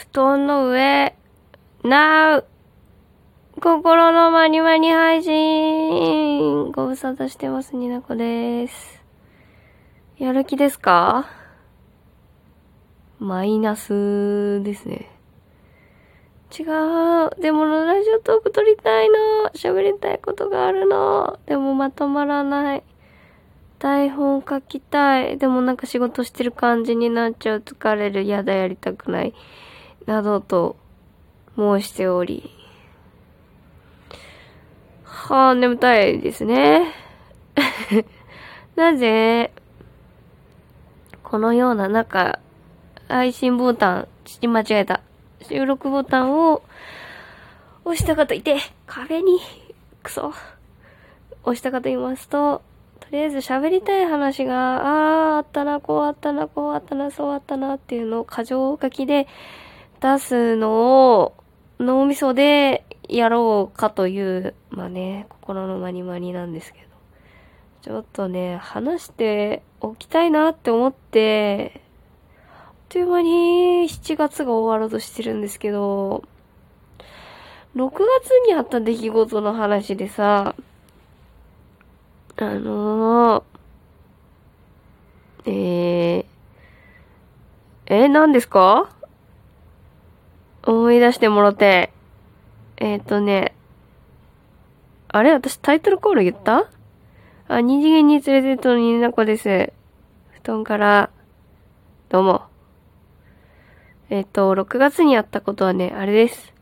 布団の上、なう。心のまにまに配信。ご無沙汰してます、になこです。やる気ですか？マイナスですね。違う。でも、ラジオトーク撮りたいの。喋りたいことがあるの。でも、まとまらない。台本書きたい。でもなんか仕事してる感じになっちゃう。疲れる。やだ、やりたくない。などと申しており。はあ、眠たいですね。なぜ、このような中、配信ボタン、ちち間違えた。収録ボタンを押したかといて、壁に、くそ、押したかと言いますと、とりあえず喋りたい話が、ああ、あったな、こうあったな、こうあったな、そうあったなっていうのを過剰書きで出すのを脳みそでやろうかという、まあね、心のまにまになんですけど。ちょっとね、話しておきたいなって思って、あっという間に7月が終わろうとしてるんですけど、6月にあった出来事の話でさ、あのー、えー、え、何ですか？思い出してもろて。えっ、ー、とね、あれ？私タイトルコール言った？あ、二次元に連れてったのになこです。布団から、どうも。えっ、と、6月にやったことはね、あれです。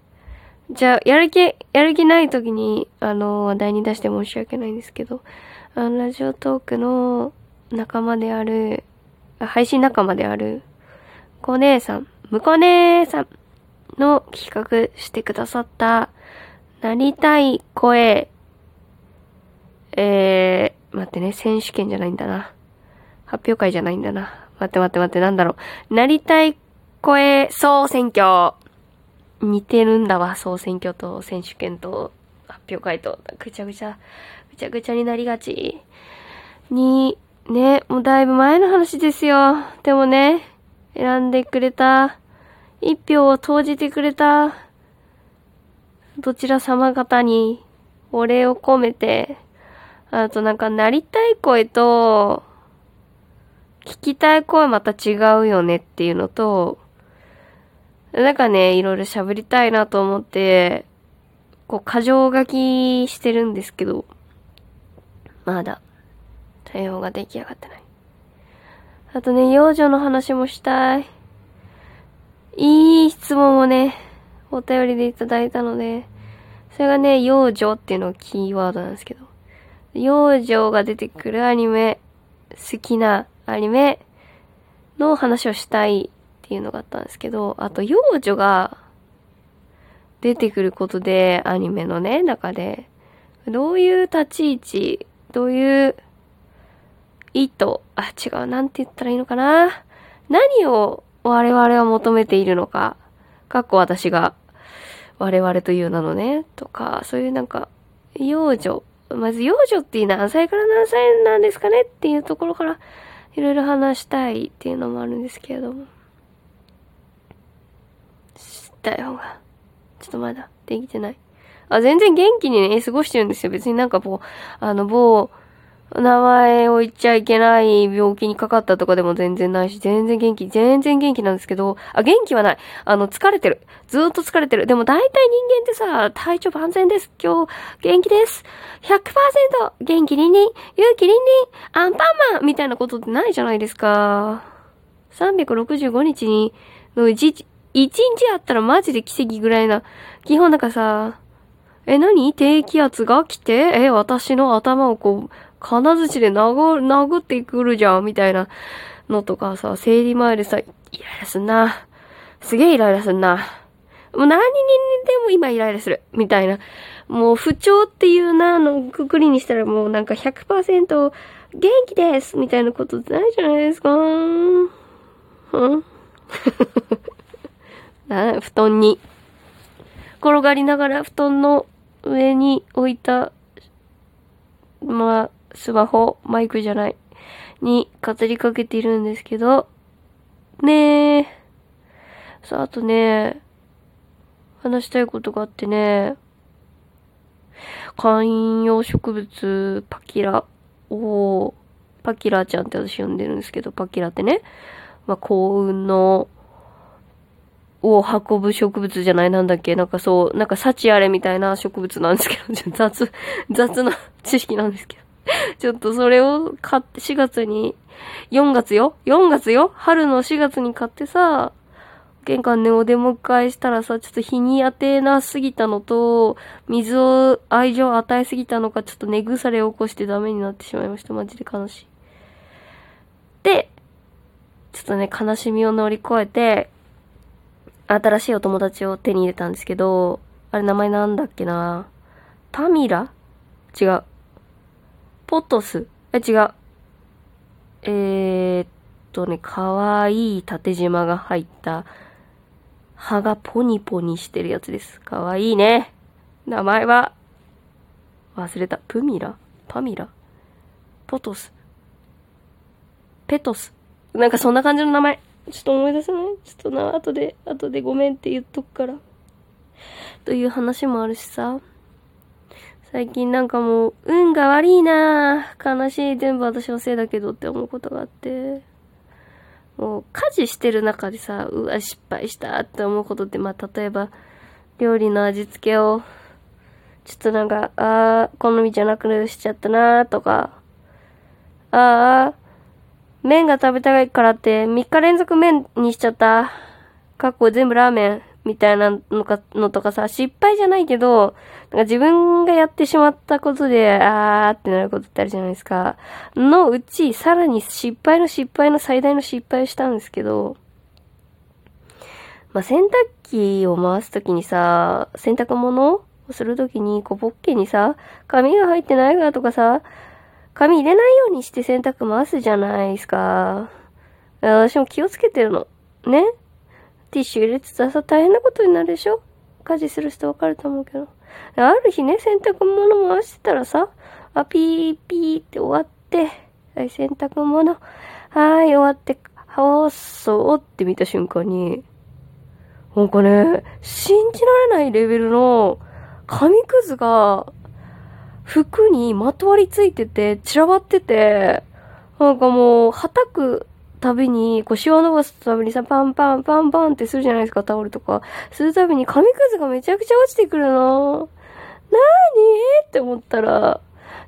じゃあ、やる気、やる気ない時に、あの、話題に出して申し訳ないんですけど、あの、ラジオトークの仲間である、配信仲間である、コ姉さん、むこ姉さんの企画してくださった、なりたい声、えー、待ってね、選手権じゃないんだな。発表会じゃないんだな。待って待って待って、なんだろう。なりたい声総選挙。似てるんだわ、総選挙と選手権と発表会と。ぐちゃぐちゃ、ぐちゃぐちゃになりがち。に、ね、もうだいぶ前の話ですよ。でもね、選んでくれた、一票を投じてくれた、どちら様方にお礼を込めて、あとなんかなりたい声と、聞きたい声また違うよねっていうのと、なんかね、いろいろ喋りたいなと思って、こう、箇条書きしてるんですけど、まだ、対応が出来上がってない。あとね、幼女の話もしたい。いい質問をね、お便りでいただいたので、それがね、幼女っていうのがキーワードなんですけど、幼女が出てくるアニメ、好きなアニメの話をしたいっていうのがあったんですけど、あと幼女が出てくることで、アニメのね、中で、どういう立ち位置、どういう意図、あ、違う、なんて言ったらいいのかな。何を我々は求めているのか、かっこ私が我々という名のね、とか、そういうなんか、幼女、まず幼女って何歳から何歳なんですかね？っていうところから、いろいろ話したいっていうのもあるんですけれども。したい方が、ちょっとまだできてない。あ、全然元気にね、過ごしてるんですよ。別になんかこう、あの、某、名前を言っちゃいけない病気にかかったとかでも全然ないし、全然元気、全然元気なんですけど、あ、元気はない。あの、疲れてる。ずっと疲れてる。でも大体人間ってさ、体調万全です。今日、元気です。100%元気りんりん、勇気りんりん、アンパンマンみたいなことってないじゃないですか。365日に、のうち、一日あったらマジで奇跡ぐらいな。基本なんかさ、え、何？低気圧が来て？え、私の頭をこう、金槌で殴、殴ってくるじゃん、みたいなのとかさ、生理前でさ、イライラすんな。すげえイライラすんな。もう何にでも今イライラする。みたいな。もう不調っていうな、のくくりにしたらもうなんか100%元気ですみたいなことないじゃないですか。うん な、布団に、転がりながら布団の上に置いた、まあ、スマホ、マイクじゃない、に語りかけているんですけど、ねえ、さあ、あとね、話したいことがあってね、観葉植物、パキラ。を、パキラちゃんって私呼んでるんですけど、パキラってね、まあ、幸運の、を運ぶ植物じゃないなんだっけ。なんかそう、なんか幸あれみたいな植物なんですけど、雑、雑な知識なんですけど。ちょっとそれを買って4月に、4月よ ?4 月よ？春の4月に買ってさ、玄関でお出迎えしたらさ、ちょっと日に当てなすぎたのと、水を、愛情を与えすぎたのか、ちょっと根腐れを起こしてダメになってしまいました。マジで悲しい。で、ちょっとね、悲しみを乗り越えて、新しいお友達を手に入れたんですけど、あれ名前なんだっけな？パミラ？違う。ポトスえ、違う。えー、っとね、かわいい縦縞が入った、葉がポニポニしてるやつです。かわいいね。名前は、忘れた。プミラ？パミラ？ポトスペトスなんかそんな感じの名前。ちょっと思い出せない？ちょっとな、後で、後でごめんって言っとくから。という話もあるしさ。最近なんかもう、運が悪いな悲しい、全部私のせいだけどって思うことがあって。もう、家事してる中でさ、うわ、失敗したって思うことって、まあ、例えば、料理の味付けを、ちょっとなんか、あー、好みじゃなくしちゃったなとか、あー、麺が食べたいからって3日連続麺にしちゃった。かっこ全部ラーメンみたいなのか、のとかさ、失敗じゃないけど、なんか自分がやってしまったことで、あーってなることってあるじゃないですか。のうち、さらに失敗の失敗の最大の失敗をしたんですけど、まあ、洗濯機を回すときにさ、洗濯物をするときに、こう、ポッケにさ、紙が入ってないかとかさ、紙入れないようにして洗濯回すじゃないですか。私も気をつけてるの。ねティッシュ入れてたらさ、大変なことになるでしょ？家事する人わかると思うけど。ある日ね、洗濯物回してたらさ、あ、ピーピーって終わって、はい、洗濯物、はい、終わって、はそうって見た瞬間に、なんかね、信じられないレベルの紙くずが服にまとわりついてて、散らばってて、なんかもう、はたくたびに、こう、シワ伸ばすたびにさ、パンパンパンパンってするじゃないですか、タオルとか。するたびに紙くずがめちゃくちゃ落ちてくるの。なーにって思ったら、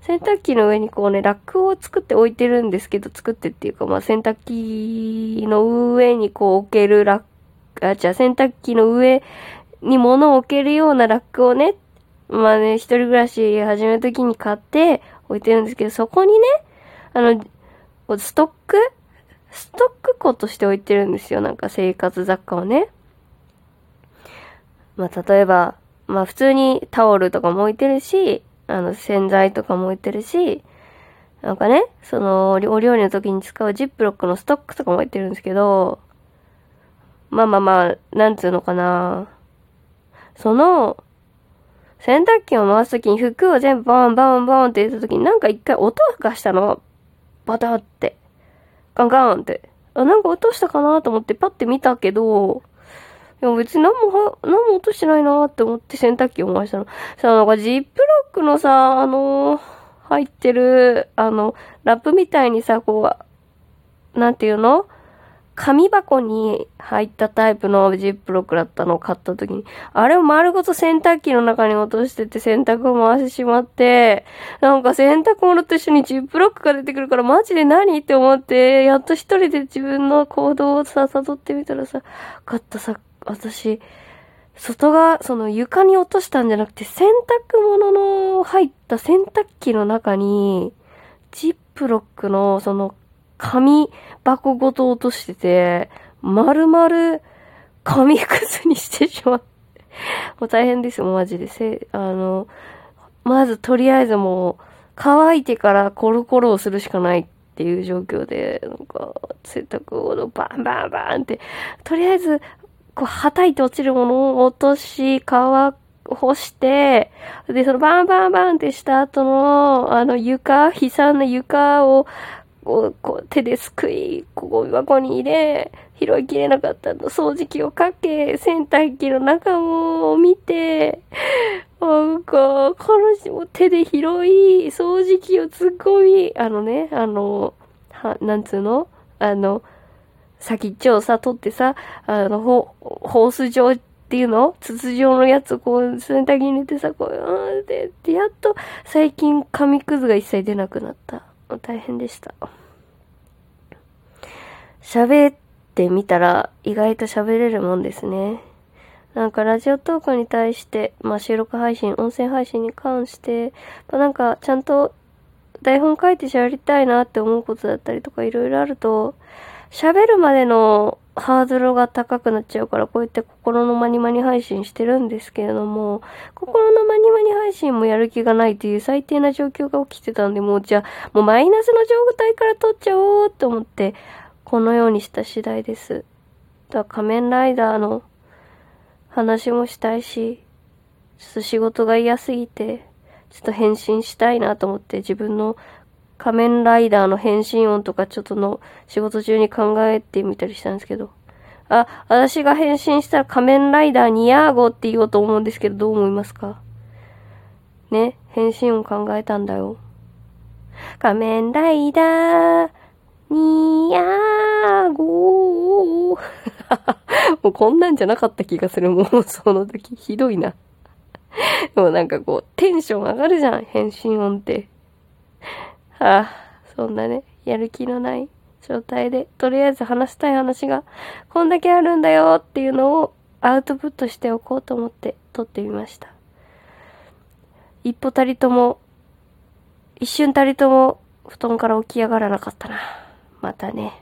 洗濯機の上にこうね、ラックを作って置いてるんですけど、作ってっていうか、まあ、洗濯機の上にこう置けるラック、あ、じゃあ洗濯機の上に物を置けるようなラックをね、まあね、一人暮らし始めるときに買って置いてるんですけど、そこにね、あの、ストックストック庫として置いてるんですよ。なんか生活雑貨をね。まあ、例えば、まあ普通にタオルとかも置いてるし、あの洗剤とかも置いてるし、なんかね、その、お料理の時に使うジップロックのストックとかも置いてるんですけど、まあまあまあ、なんつうのかな。その、洗濯機を回すときに服を全部ボンボンボンって入れたときになんか一回音がしたの。バタって。ガンガンって。あ、なんか落としたかなと思ってパッて見たけど、いや別に何もは、何も落としてないなって思って洗濯機を回したの。さ、なんかジップロックのさ、あのー、入ってる、あの、ラップみたいにさ、こう、なんていうの？紙箱に入ったタイプのジップロックだったのを買った時に、あれを丸ごと洗濯機の中に落としてて洗濯を回してしまって、なんか洗濯物と一緒にジップロックが出てくるからマジで何？って思って、やっと一人で自分の行動をさ、辿ってみたらさ、買ったさ、私、外側、その床に落としたんじゃなくて、洗濯物の入った洗濯機の中に、ジップロックのその紙箱ごと落としてて、丸々紙くずにしてしまって。もう大変ですよ、マジで。せ、あの、まずとりあえずもう、乾いてからコロコロをするしかないっていう状況で、なんか、洗濯物バンバンバンって、とりあえず、こう、はたいて落ちるものを落とし、乾干して、で、そのバンバンバンってした後の、あの床、悲惨な床をこう、こう手ですくい、ゴミ箱に入れ、拾いきれなかったの、掃除機をかけ、洗濯機の中も見て、なんか、彼女も手で拾い、掃除機を突っ込み、あのね、あの、は、なんつうの？あの、先っちょをさ、取ってさ、あの、ホホース状っていうの？筒状のやつをこう、洗濯機に入れてさ、こう、うんって、で、やっと最近紙くずが一切出なくなった。大変でした。喋ってみたら意外と喋れるもんですね。なんかラジオトークに対して、まあ収録配信、音声配信に関して、まあ、なんかちゃんと台本書いて喋りたいなって思うことだったりとかいろいろあると、喋るまでのハードルが高くなっちゃうから、こうやって心のまにまに配信してるんですけれども、心のまにまに配信もやる気がないという最低な状況が起きてたんで、もうじゃあ、もうマイナスの状態から撮っちゃおうと思って、このようにした次第です。だ仮面ライダーの話もしたいし、ちょっと仕事が嫌すぎて、ちょっと返信したいなと思って自分の仮面ライダーの変身音とかちょっとの仕事中に考えてみたりしたんですけど。あ、私が変身したら仮面ライダーニヤーゴって言おうと思うんですけど、どう思いますか？ね、変身音考えたんだよ。仮面ライダー、ニヤーゴー。もうこんなんじゃなかった気がする。もう その時ひどいな。でもなんかこう、テンション上がるじゃん、変身音って。ああ、そんなね、やる気のない状態で、とりあえず話したい話が、こんだけあるんだよっていうのをアウトプットしておこうと思って撮ってみました。一歩たりとも、一瞬たりとも布団から起き上がらなかったな。またね。